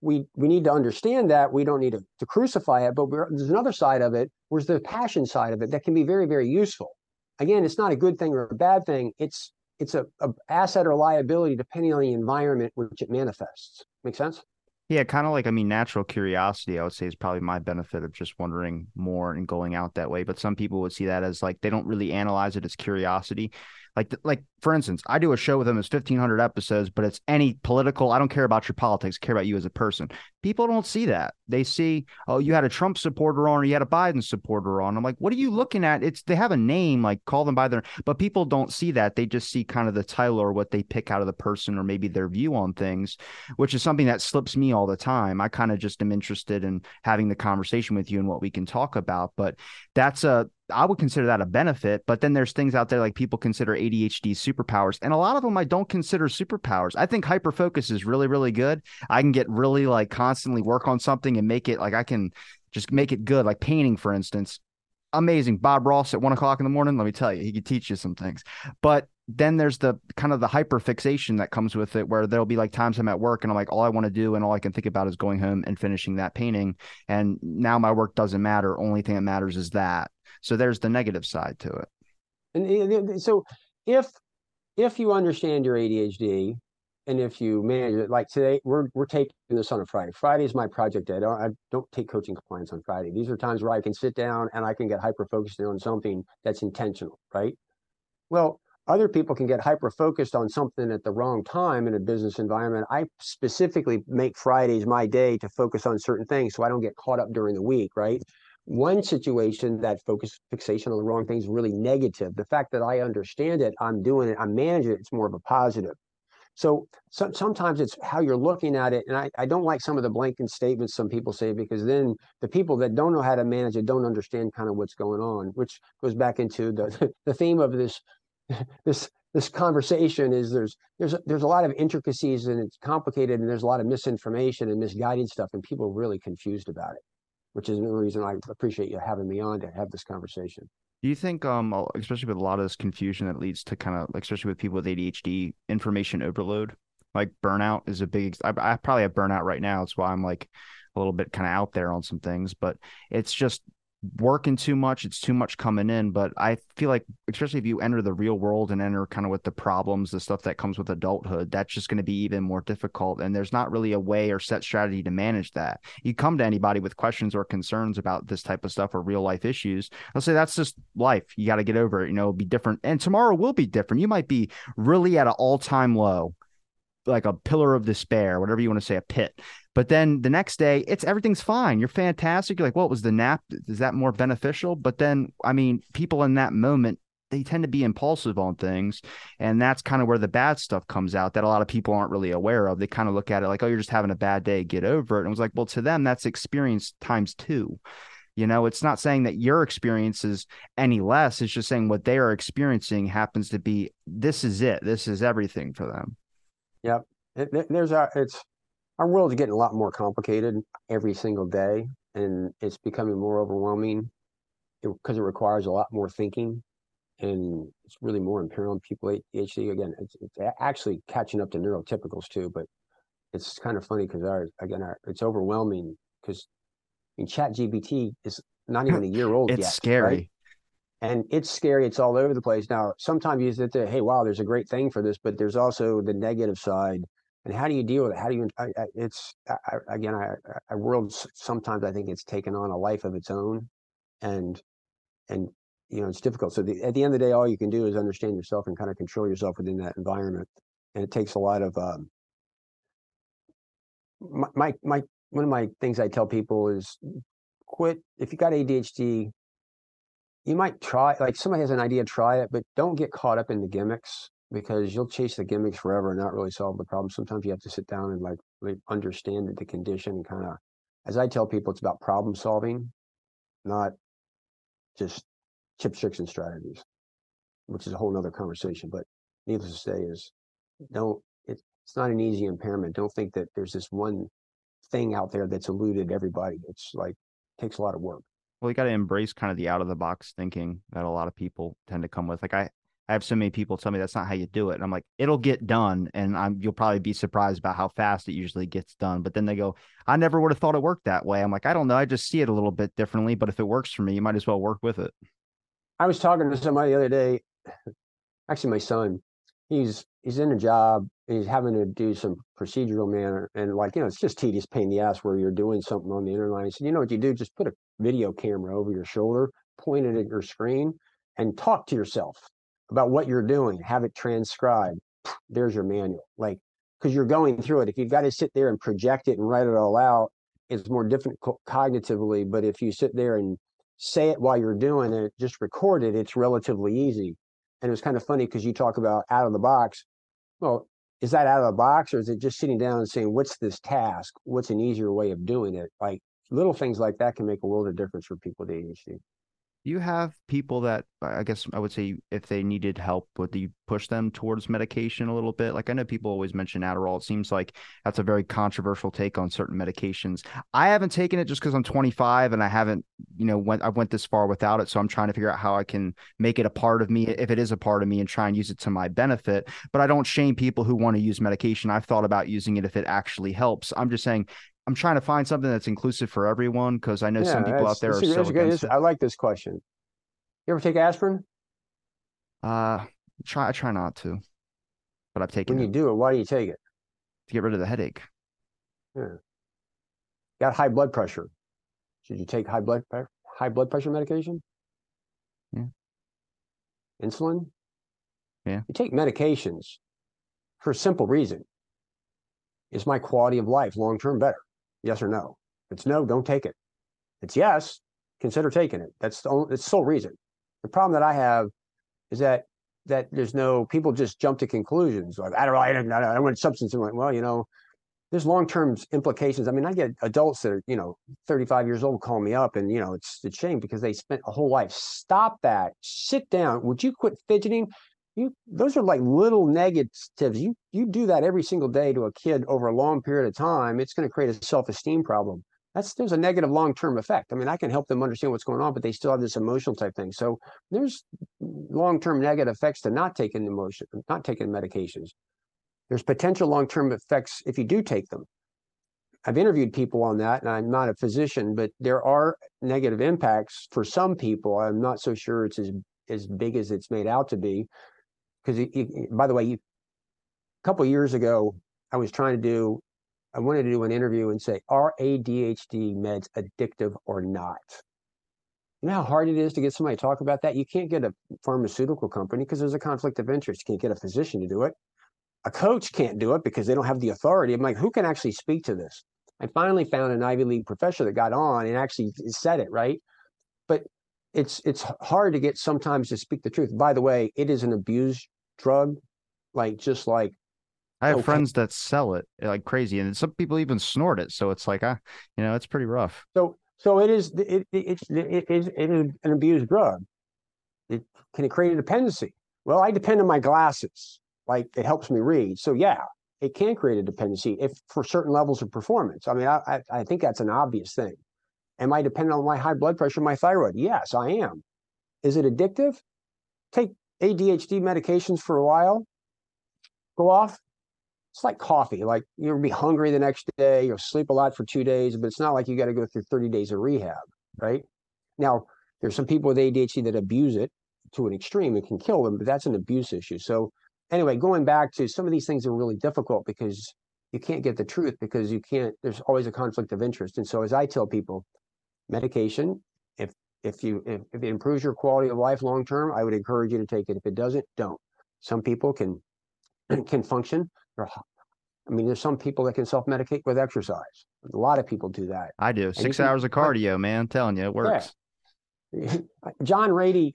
We we need to understand that. We don't need to, to crucify it, but there's another side of it, where's the passion side of it that can be very, very useful. Again, it's not a good thing or a bad thing. It's it's a, a asset or liability depending on the environment which it manifests. Make sense? Yeah, kind of like I mean, natural curiosity. I would say is probably my benefit of just wondering more and going out that way. But some people would see that as like they don't really analyze it as curiosity. Like, like for instance, I do a show with them. It's fifteen hundred episodes, but it's any political. I don't care about your politics. I care about you as a person. People don't see that. They see, oh, you had a Trump supporter on, or you had a Biden supporter on. I'm like, what are you looking at? It's they have a name, like call them by their. But people don't see that. They just see kind of the title or what they pick out of the person, or maybe their view on things, which is something that slips me all the time. I kind of just am interested in having the conversation with you and what we can talk about. But that's a I would consider that a benefit, but then there's things out there like people consider ADHD superpowers, and a lot of them I don't consider superpowers. I think hyperfocus is really, really good. I can get really like constantly work on something and make it like I can just make it good, like painting, for instance. Amazing. Bob Ross at one o'clock in the morning. Let me tell you, he could teach you some things. But then there's the kind of the hyper fixation that comes with it where there'll be like times I'm at work and I'm like, all I want to do and all I can think about is going home and finishing that painting. And now my work doesn't matter. Only thing that matters is that. So there's the negative side to it. And eh, so if if you understand your ADHD and if you manage it, like today, we're we're taking this on a Friday. Friday is my project day. I don't, I don't take coaching clients on Friday. These are times where I can sit down and I can get hyper focused on something that's intentional, right? Well, other people can get hyper focused on something at the wrong time in a business environment. I specifically make Fridays my day to focus on certain things so I don't get caught up during the week, right? One situation that focus fixation on the wrong things really negative. The fact that I understand it, I'm doing it, I'm managing it, it's more of a positive. So, so sometimes it's how you're looking at it. And I, I don't like some of the blanket statements some people say because then the people that don't know how to manage it don't understand kind of what's going on, which goes back into the [LAUGHS] the theme of this [LAUGHS] this this conversation is there's there's there's a lot of intricacies and it's complicated and there's a lot of misinformation and misguided stuff and people are really confused about it which is the reason I appreciate you having me on to have this conversation. Do you think, um, especially with a lot of this confusion that leads to kind of, like, especially with people with ADHD, information overload, like burnout is a big. I, I probably have burnout right now. It's why I'm like a little bit kind of out there on some things, but it's just working too much it's too much coming in but i feel like especially if you enter the real world and enter kind of with the problems the stuff that comes with adulthood that's just going to be even more difficult and there's not really a way or set strategy to manage that. You come to anybody with questions or concerns about this type of stuff or real life issues i'll say that's just life you got to get over it you know it'll be different. And tomorrow will be different you might be really at an all-time low like a pillar of despair, whatever you want to say, a pit. But then the next day, it's everything's fine. You're fantastic. You're like, well, was the nap? Is that more beneficial? But then, I mean, people in that moment, they tend to be impulsive on things. And that's kind of where the bad stuff comes out that a lot of people aren't really aware of. They kind of look at it like, oh, you're just having a bad day, get over it. And it was like, well, to them, that's experience times two. You know, it's not saying that your experience is any less. It's just saying what they are experiencing happens to be this is it. This is everything for them. Yep. It, there's our it's, our world is getting a lot more complicated every single day, and it's becoming more overwhelming because it, it, requires a lot more thinking, and it's really more impaired on people ADHD. Again, it's, it's actually catching up to neurotypicals too, but it's kind of funny because our again, our, it's overwhelming because I mean, Chat GPT is not even a year [LAUGHS] old it's yet. It's scary. And it's scary. It's all over the place. Now, sometimes you say, "Hey, wow, there's a great thing for this," but there's also the negative side. And how do you deal with it? How do you? I, I, it's I, again, our world sometimes I think it's taken on a life of its own, and and you know, it's difficult. So the, at the end of the day, all you can do is understand yourself and kind of control yourself within that environment. And it takes a lot of, um, my, my, one of my things I tell people is quit. If you got ADHD, you might try, like somebody has an idea, try it, but don't get caught up in the gimmicks because you'll chase the gimmicks forever and not really solve the problem. Sometimes you have to sit down and like, like understand the condition and kind of, as I tell people, it's about problem solving, not just tips, tricks, and strategies, which is a whole nother conversation. But needless to say is don't, it, it's not an easy impairment. Don't think that there's this one thing out there that's eluded everybody. It's like, takes a lot of work. Well, you got to embrace kind of the out of the box thinking that a lot of people tend to come with. Like I, I have so many people tell me that's not how you do it. And I'm like, it'll get done. And I'm you'll probably be surprised about how fast it usually gets done. But then they go, I never would have thought it worked that way. I'm like, I don't know. I just see it a little bit differently. But if it works for me, you might as well work with it. I was talking to somebody the other day, actually my son, he's he's in a job, he's having to do some procedural manner and like, you know, it's just tedious pain in the ass where you're doing something on the internet. He said, you know what you do? Just put a video camera over your shoulder, point it at your screen, and talk to yourself about what you're doing, have it transcribed. [SNIFFS] There's your manual. Like, because you're going through it. If you've got to sit there and project it and write it all out, it's more difficult cognitively. But if you sit there and say it while you're doing it, just record it, it's relatively easy. And it was kind of funny because you talk about out of the box. Well, is that out of the box or is it just sitting down and saying, what's this task? What's an easier way of doing it? Like little things like that can make a world of difference for people with ADHD you have people that I guess I would say if they needed help, would you push them towards medication a little bit? Like I know people always mention Adderall. It seems like that's a very controversial take on certain medications. I haven't taken it just because I'm 25 and I haven't, you know, went I went this far without it. So I'm trying to figure out how I can make it a part of me if it is a part of me and try and use it to my benefit. But I don't shame people who want to use medication. I've thought about using it if it actually helps. I'm just saying I'm trying to find something that's inclusive for everyone because I know yeah, some people out there are so against I like this question. You ever take aspirin? Uh, try I try not to, but I've taken. When you do it, why do you take it? To get rid of the headache. Yeah. Got high blood pressure. Should you take high blood high blood pressure medication? Yeah. Insulin. Yeah. You take medications for a simple reason. Is my quality of life long term better? Yes or no? It's no, don't take it. It's yes, consider taking it. That's the only, it's the sole reason. The problem that I have is that that there's no people just jump to conclusions like I don't know, I don't, I don't want substance. I'm like, well, you know, there's long-term implications. I mean, I get adults that are, you know, 35 years old call me up and, you know, it's a shame because they spent a whole life. Stop that. Sit down. Would you quit fidgeting? You, those are like little negatives. You you do that every single day to a kid over a long period of time. It's going to create a self-esteem problem. That's there's a negative long-term effect. I mean, I can help them understand what's going on, but they still have this emotional type thing. So there's long-term negative effects to not taking emotion, not taking medications. There's potential long-term effects if you do take them. I've interviewed people on that, and I'm not a physician, but there are negative impacts for some people. I'm not so sure it's as as big as it's made out to be because by the way, you, a couple years ago, I was trying to do, I wanted to do an interview and say, are ADHD meds addictive or not? You know how hard it is to get somebody to talk about that? You can't get a pharmaceutical company because there's a conflict of interest. You can't get a physician to do it. A coach can't do it because they don't have the authority. I'm like, who can actually speak to this? I finally found an Ivy League professor that got on and actually said it, right? But it's it's hard to get sometimes to speak the truth. By the way, it is an abused drug, like just like I have okay. friends that sell it like crazy, and some people even snort it. So it's like, ah, you know, it's pretty rough. So, so it is. It, it, it's it is it is an abused drug. It can it create a dependency? Well, I depend on my glasses. Like it helps me read. So yeah, it can create a dependency if for certain levels of performance. I mean, I I, I think that's an obvious thing. Am I dependent on my high blood pressure, my thyroid? Yes, I am. Is it addictive? Take ADHD medications for a while, go off. It's like coffee. Like you'll be hungry the next day, you'll sleep a lot for two days, but it's not like you got to go through 30 days of rehab, right? Now, there's some people with ADHD that abuse it to an extreme and can kill them, but that's an abuse issue. So, anyway, going back to some of these things are really difficult because you can't get the truth because you can't, there's always a conflict of interest. And so, as I tell people, medication, if If you if, if it improves your quality of life long term, I would encourage you to take it. If it doesn't, don't. Some people can [CLEARS THROAT] can function. I mean, there's some people that can self medicate with exercise. A lot of people do that. I do. Six hours of cardio, man. I'm telling you, it works. Yeah. [LAUGHS] John Ratey,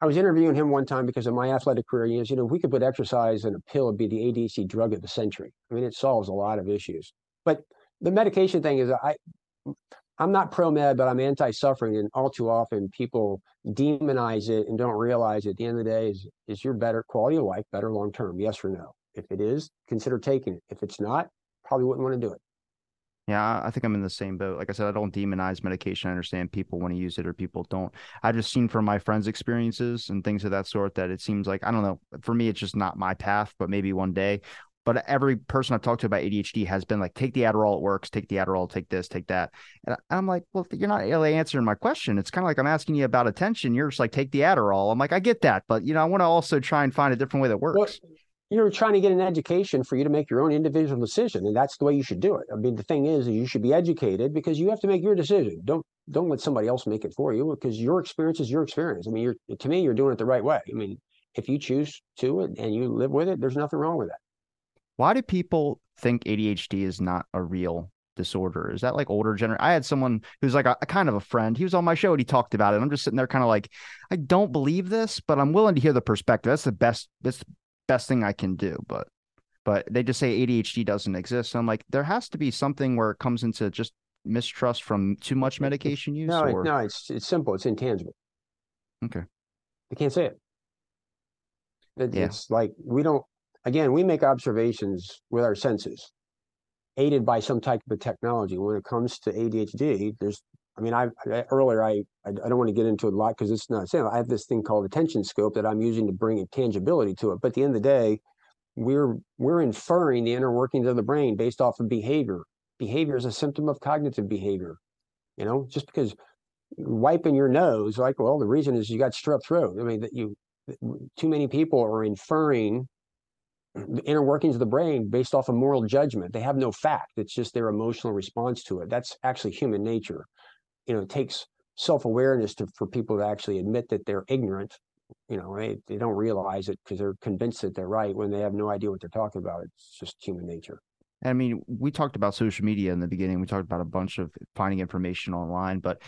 I was interviewing him one time because of my athletic career. He goes, you know, if we could put exercise in a pill, it'd be the ADHD drug of the century. I mean, it solves a lot of issues. But the medication thing is, I, I'm not pro med, but I'm anti suffering, and all too often people demonize it and don't realize at the end of the day is is your better quality of life better long term? Yes or no? If it is, consider taking it. If it's not, probably wouldn't want to do it. Yeah, I think I'm in the same boat. Like I said, I don't demonize medication. I understand people want to use it or people don't. I've just seen from my friends' experiences and things of that sort that it seems like I don't know. For me, it's just not my path. But maybe one day but every person I've talked to about ADHD has been like, take the Adderall, it works. Take the Adderall, take this, take that. And I'm like, well, you're not really answering my question. It's kind of like I'm asking you about attention. You're just like, take the Adderall. I'm like, I get that, but you know, I want to also try and find a different way that works. Well, you're trying to get an education for you to make your own individual decision, and that's the way you should do it. I mean, the thing is, is you should be educated because you have to make your decision. Don't don't let somebody else make it for you because your experience is your experience. I mean, you're to me, you're doing it the right way. I mean, if you choose to and you live with it, there's nothing wrong with that. Why do people think ADHD is not a real disorder? Is that like older generation? I had someone who's like a, a, kind of a friend. He was on my show and he talked about it. I'm just sitting there kind of like, I don't believe this, but I'm willing to hear the perspective. That's the best, that's the best thing I can do. But, but they just say ADHD doesn't exist. So I'm like, there has to be something where it comes into just mistrust from too much medication use. No, or... no, it's it's simple. It's intangible. Okay. You can't say it. it yeah. It's like we don't again, we make observations with our senses, aided by some type of technology. When it comes to ADHD, there's, I mean, I, I earlier I, I don't want to get into it a lot because it's not saying I have this thing called attention scope that I'm using to bring a tangibility to it. But at the end of the day, we're we're inferring the inner workings of the brain based off of behavior. Behavior is a symptom of cognitive behavior. You know, just because wiping your nose, like, well, the reason is you got strep throat. I mean, that you too many people are inferring the inner workings of the brain based off of moral judgment. They have no fact. It's just their emotional response to it. That's actually human nature. You know, it takes self-awareness to for people to actually admit that they're ignorant. You know, they, they don't realize it because they're convinced that they're right when they have no idea what they're talking about. It's just human nature. I mean, we talked about social media in the beginning. We talked about a bunch of finding information online, but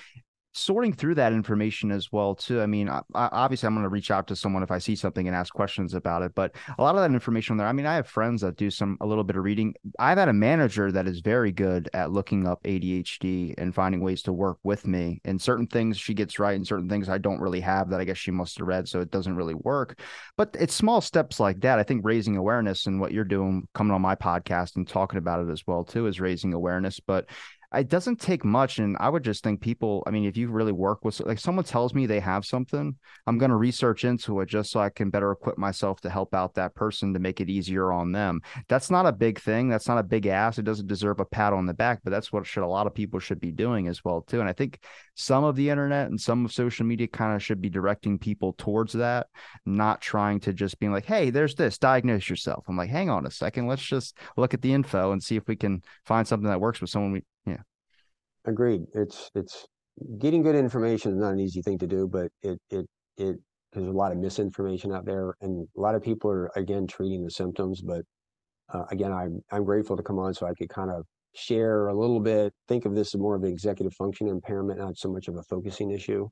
sorting through that information as well too i mean I, obviously i'm going to reach out to someone if i see something and ask questions about it but a lot of that information there i mean i have friends that do some a little bit of reading. I've had a manager that is very good at looking up adhd and finding ways to work with me and certain things she gets right and certain things i don't really have that i guess she must have read so it doesn't really work. But it's small steps like that i think raising awareness and what you're doing coming on my podcast and talking about it as well too is raising awareness but it doesn't take much and i would just think people i mean if you really work with like someone tells me they have something i'm going to research into it just so i can better equip myself to help out that person to make it easier on them. That's not a big thing that's not a big ass it doesn't deserve a pat on the back but that's what should a lot of people should be doing as well too and i think some of the internet and some of social media kind of should be directing people towards that not trying to just being like hey there's this diagnose yourself. I'm like hang on a second let's just look at the info and see if we can find something that works with someone we yeah. Agreed. It's it's getting good information is not an easy thing to do, but it it it there's a lot of misinformation out there, and a lot of people are again treating the symptoms. But uh, again, I'm I'm grateful to come on so I could kind of share a little bit. Think of this as more of an executive function impairment, not so much of a focusing issue,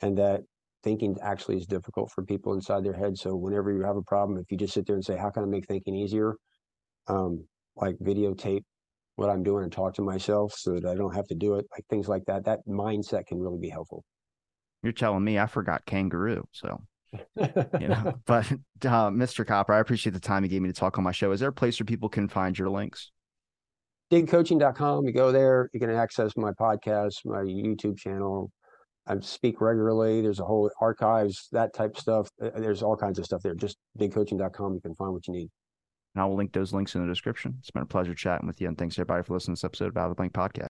and that thinking actually is difficult for people inside their head. So whenever you have a problem, if you just sit there and say, "How can I make thinking easier?" Um, like videotape what I'm doing and talk to myself so that I don't have to do it, like things like that. That mindset can really be helpful. You're telling me I forgot kangaroo, so you know. [LAUGHS] But uh, Mr. Copper, I appreciate the time you gave me to talk on my show. Is there a place where people can find your links? digcoaching.com. You go there, you can access my podcast, my YouTube channel. I speak regularly. There's a whole archives, that type of stuff. Uh, there's all kinds of stuff there. Just digcoaching.com. You can find what you need. And I will link those links in the description. It's been a pleasure chatting with you. And thanks everybody for listening to this episode of Out of the Blank Podcast.